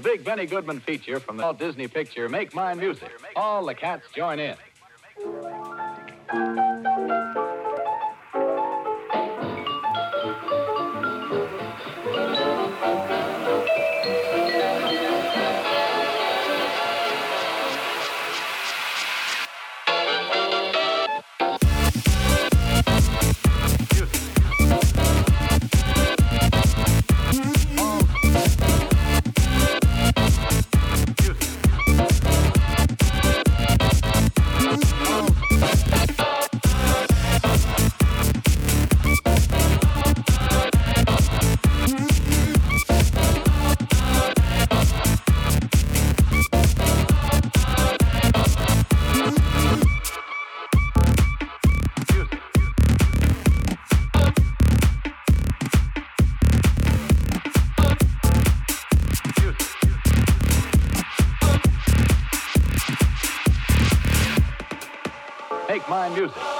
the big Benny Goodman feature from the Walt Disney picture Make Mine Music. All the cats join in. Time Music.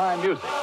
my music.